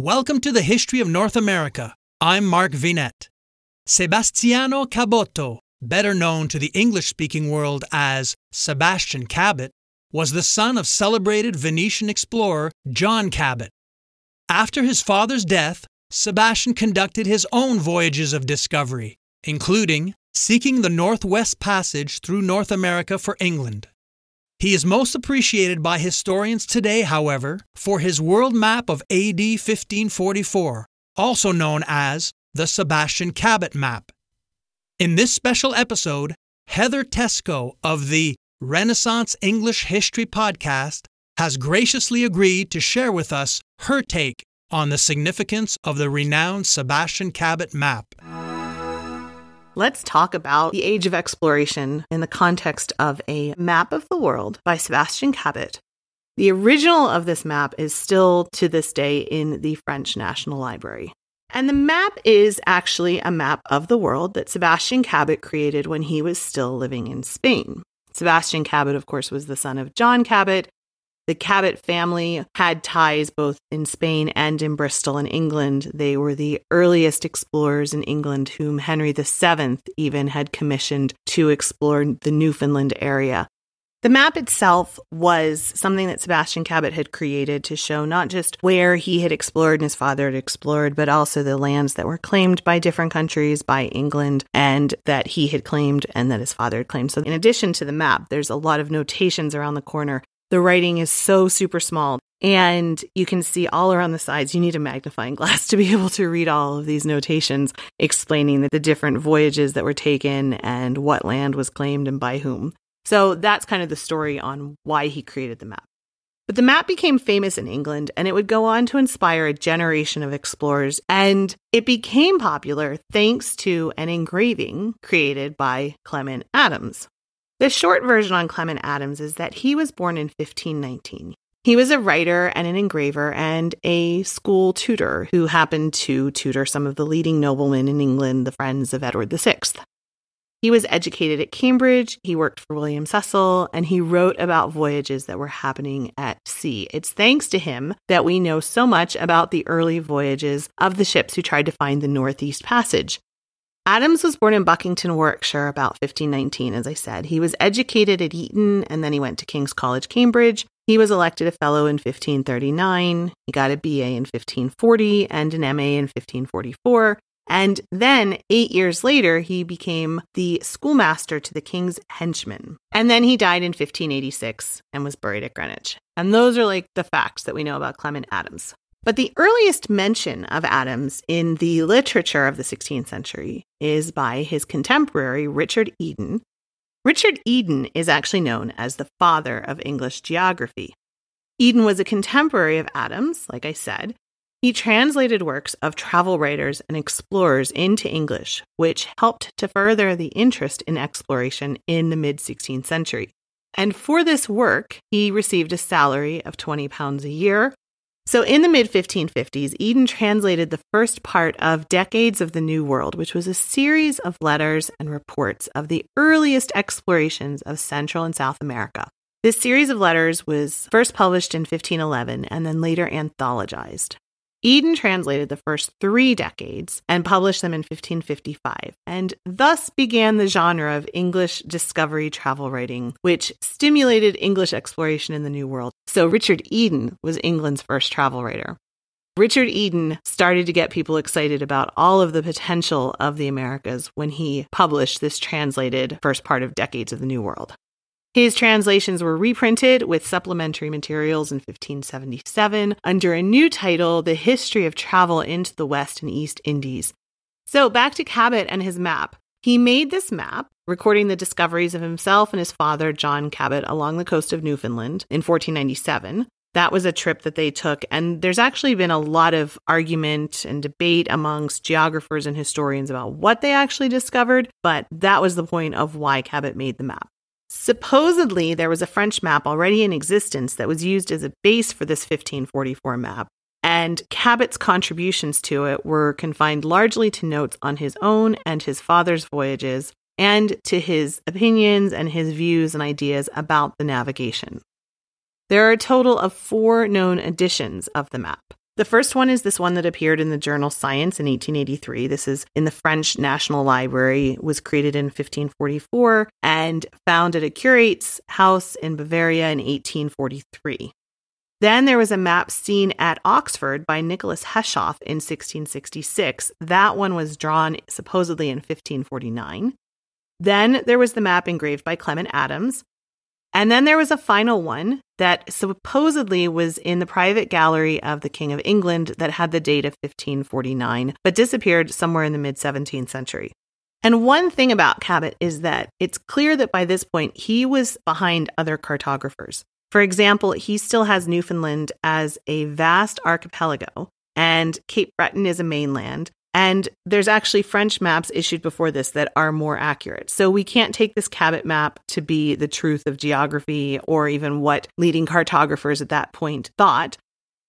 Welcome to the History of North America. I'm Mark Vinet. Sebastiano Caboto, better known to the English speaking world as Sebastian Cabot, was the son of celebrated Venetian explorer John Cabot. After his father's death, Sebastian conducted his own voyages of discovery, including seeking the Northwest Passage through North America for England. He is most appreciated by historians today, however, for his world map of AD 1544, also known as the Sebastian Cabot Map. In this special episode, Heather Teysko of the Renaissance English History Podcast has graciously agreed to share with us her take on the significance of the renowned Sebastian Cabot map. Let's talk about the age of exploration in the context of a map of the world by Sebastian Cabot. The original of this map is still to this day in the French National Library. And the map is actually a map of the world that Sebastian Cabot created when he was still living in Spain. Sebastian Cabot, of course, was the son of John Cabot, the Cabot family had ties both in Spain and in Bristol in England. They were the earliest explorers in England, whom Henry VII even had commissioned to explore the Newfoundland area. The map itself was something that Sebastian Cabot had created to show not just where he had explored and his father had explored, but also the lands that were claimed by different countries, by England, and that he had claimed and that his father had claimed. So, in addition to the map, there's a lot of notations around the corner the writing is so super small and you can see all around the sides. You need a magnifying glass to be able to read all of these notations explaining the different voyages that were taken and what land was claimed and by whom. So that's kind of the story on why he created the map. But the map became famous in England and it would go on to inspire a generation of explorers. And it became popular thanks to an engraving created by Clement Adams. The short version on Clement Adams is that he was born in 1519. He was a writer and an engraver and a school tutor who happened to tutor some of the leading noblemen in England, the friends of Edward VI. He was educated at Cambridge, he worked for William Cecil, and he wrote about voyages that were happening at sea. It's thanks to him that we know so much about the early voyages of the ships who tried to find the Northeast Passage. Adams was born in Buckington, Warwickshire, about 1519, as I said. He was educated at Eton and then he went to King's College, Cambridge. He was elected a fellow in 1539. He got a BA in 1540 and an MA in 1544. And then, eight years later, he became the schoolmaster to the king's henchmen. And then he died in 1586 and was buried at Greenwich. And those are like the facts that we know about Clement Adams. But the earliest mention of Adams in the literature of the 16th century is by his contemporary Richard Eden. Richard Eden is actually known as the father of English geography. Eden was a contemporary of Adams, like I said. He translated works of travel writers and explorers into English, which helped to further the interest in exploration in the mid 16th century. And for this work, he received a salary of 20 pounds a year, so, in the mid 1550s, Eden translated the first part of Decades of the New World, which was a series of letters and reports of the earliest explorations of Central and South America. This series of letters was first published in 1511 and then later anthologized. Eden translated the first three decades and published them in 1555, and thus began the genre of English discovery travel writing, which stimulated English exploration in the New World. So, Richard Eden was England's first travel writer. Richard Eden started to get people excited about all of the potential of the Americas when he published this translated first part of Decades of the New World. His translations were reprinted with supplementary materials in 1577 under a new title, The History of Travel into the West and East Indies. So, back to Cabot and his map. He made this map, recording the discoveries of himself and his father, John Cabot, along the coast of Newfoundland in 1497. That was a trip that they took. And there's actually been a lot of argument and debate amongst geographers and historians about what they actually discovered, but that was the point of why Cabot made the map. Supposedly, there was a French map already in existence that was used as a base for this 1544 map, and Cabot's contributions to it were confined largely to notes on his own and his father's voyages, and to his opinions and his views and ideas about the navigation. There are a total of four known editions of the map. The first one is this one that appeared in the journal Science in 1883. This is in the French National Library, was created in 1544 and found at a curate's house in Bavaria in 1843. Then there was a map seen at Oxford by Nicholas Heshoff in 1666. That one was drawn supposedly in 1549. Then there was the map engraved by Clement Adams. And then there was a final one that supposedly was in the private gallery of the King of England that had the date of 1549, but disappeared somewhere in the mid 17th century. And one thing about Cabot is that it's clear that by this point he was behind other cartographers. For example, he still has Newfoundland as a vast archipelago, and Cape Breton is a mainland. And there's actually French maps issued before this that are more accurate. So we can't take this Cabot map to be the truth of geography or even what leading cartographers at that point thought.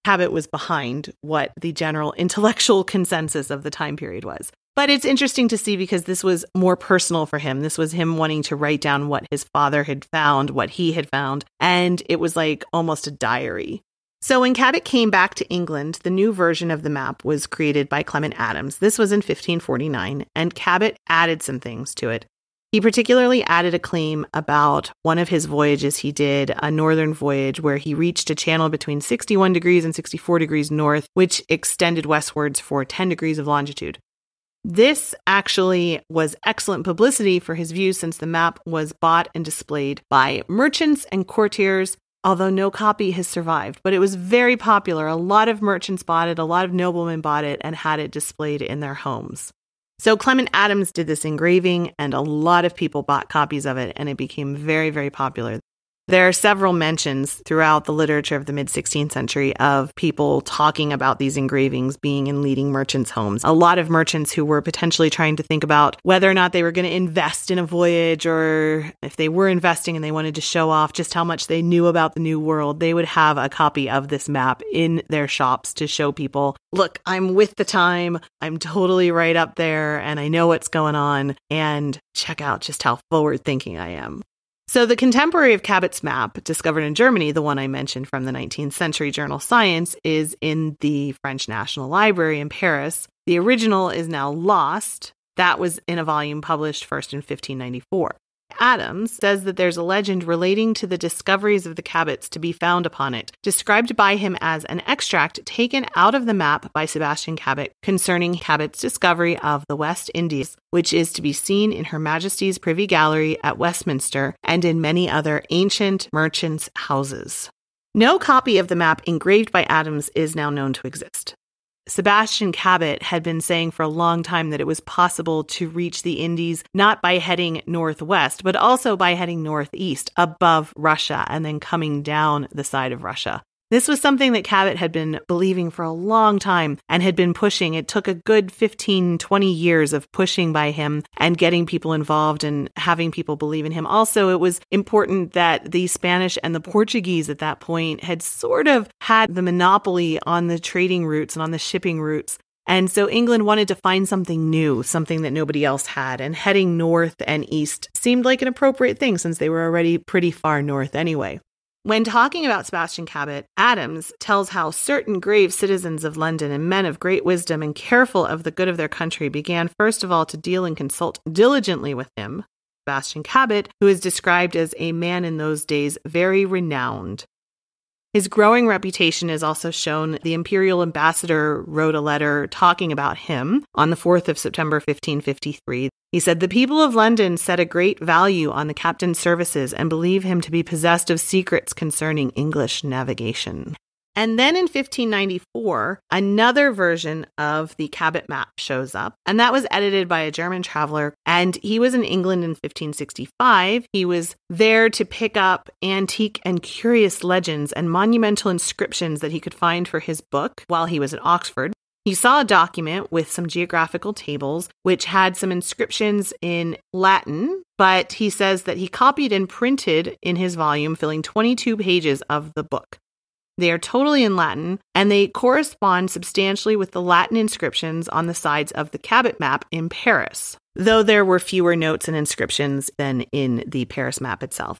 Cabot was behind what the general intellectual consensus of the time period was. But it's interesting to see because this was more personal for him. This was him wanting to write down what his father had found, what he had found, and it was like almost a diary. So when Cabot came back to England, the new version of the map was created by Clement Adams. This was in 1549, and Cabot added some things to it. He particularly added a claim about one of his voyages he did, a northern voyage where he reached a channel between 61 degrees and 64 degrees north, which extended westwards for 10 degrees of longitude. This actually was excellent publicity for his view since the map was bought and displayed by merchants and courtiers, although no copy has survived. But it was very popular. A lot of merchants bought it, a lot of noblemen bought it, and had it displayed in their homes. So Clement Adams did this engraving, and a lot of people bought copies of it, and it became very, very popular. There are several mentions throughout the literature of the mid 16th century of people talking about these engravings being in leading merchants' homes. A lot of merchants who were potentially trying to think about whether or not they were going to invest in a voyage or if they were investing and they wanted to show off just how much they knew about the new world, they would have a copy of this map in their shops to show people, look, I'm with the time. I'm totally right up there and I know what's going on. And check out just how forward thinking I am. So, the contemporary of Cabot's map, discovered in Germany, the one I mentioned from the 19th century journal Science, is in the French National Library in Paris. The original is now lost. That was in a volume published first in 1594. Adams says that there's a legend relating to the discoveries of the Cabots to be found upon it, described by him as an extract taken out of the map by Sebastian Cabot concerning Cabot's discovery of the West Indies, which is to be seen in Her Majesty's Privy Gallery at Westminster and in many other ancient merchants' houses. No copy of the map engraved by Adams is now known to exist. Sebastian Cabot had been saying for a long time that it was possible to reach the Indies not by heading northwest, but also by heading northeast above Russia and then coming down the side of Russia. This was something that Cabot had been believing for a long time and had been pushing. It took a good 15, 20 years of pushing by him and getting people involved and having people believe in him. Also, it was important that the Spanish and the Portuguese at that point had sort of had the monopoly on the trading routes and on the shipping routes. And so England wanted to find something new, something that nobody else had. And heading north and east seemed like an appropriate thing since they were already pretty far north anyway. When talking about Sebastian Cabot, Adams tells how certain grave citizens of London and men of great wisdom and careful of the good of their country began first of all to deal and consult diligently with him. Sebastian Cabot, who is described as a man in those days very renowned, his growing reputation is also shown. The imperial ambassador wrote a letter talking about him on the 4th of September 1553. He said, The people of London set a great value on the captain's services and believe him to be possessed of secrets concerning English navigation. And then in 1594, another version of the Cabot map shows up, and that was edited by a German traveler. And he was in England in 1565. He was there to pick up antique and curious legends and monumental inscriptions that he could find for his book while he was at Oxford. He saw a document with some geographical tables, which had some inscriptions in Latin, but he says that he copied and printed in his volume, filling 22 pages of the book. They are totally in Latin, and they correspond substantially with the Latin inscriptions on the sides of the Cabot map in Paris, though there were fewer notes and inscriptions than in the Paris map itself.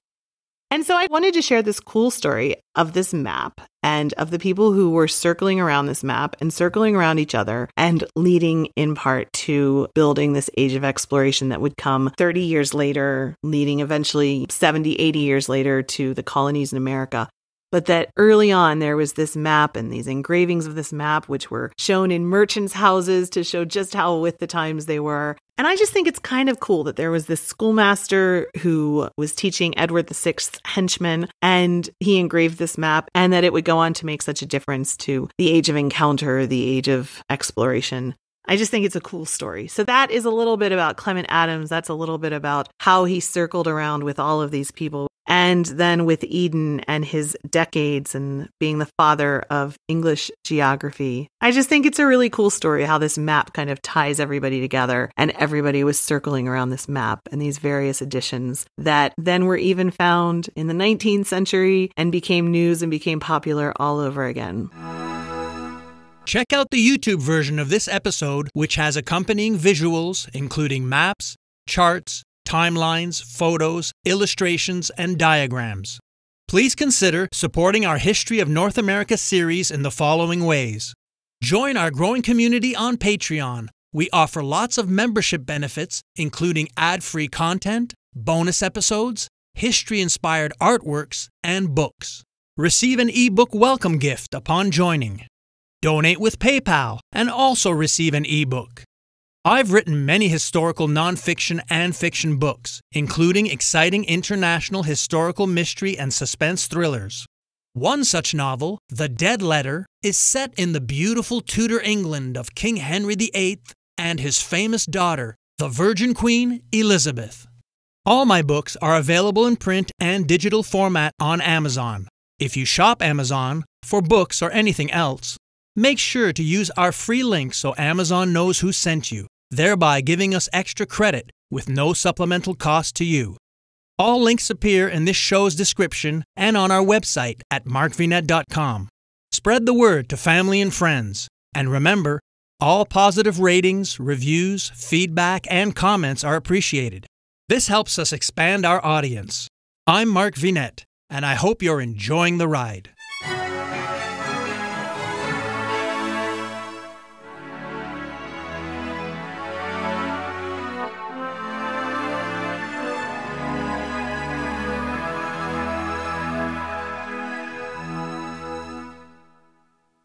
And so I wanted to share this cool story of this map and of the people who were circling around this map and circling around each other and leading in part to building this age of exploration that would come 30 years later, leading eventually 70, 80 years later to the colonies in America but that early on there was this map and these engravings of this map, which were shown in merchants' houses to show just how with the times they were. And I just think it's kind of cool that there was this schoolmaster who was teaching Edward VI's henchmen, and he engraved this map, and that it would go on to make such a difference to the age of encounter, the age of exploration. I just think it's a cool story. So that is a little bit about Clement Adams. That's a little bit about how he circled around with all of these people and then with Eden and his decades and being the father of English geography. I just think it's a really cool story how this map kind of ties everybody together and everybody was circling around this map and these various editions that then were even found in the 19th century and became news and became popular all over again. Check out the YouTube version of this episode, which has accompanying visuals, including maps, charts, timelines, photos, illustrations, and diagrams. Please consider supporting our History of North America series in the following ways. Join our growing community on Patreon. We offer lots of membership benefits, including ad free content, bonus episodes, history inspired artworks, and books. Receive an ebook welcome gift upon joining. Donate with PayPal and also receive an ebook. I've written many historical nonfiction and fiction books, including exciting international historical mystery and suspense thrillers. One such novel, The Dead Letter, is set in the beautiful Tudor England of King Henry VIII and his famous daughter, the Virgin Queen Elizabeth. All my books are available in print and digital format on Amazon. If you shop Amazon for books or anything else, Make sure to use our free link so Amazon knows who sent you, thereby giving us extra credit with no supplemental cost to you. All links appear in this show's description and on our website at markvinet.com. Spread the word to family and friends. And remember, all positive ratings, reviews, feedback, and comments are appreciated. This helps us expand our audience. I'm Mark Vinet, and I hope you're enjoying the ride.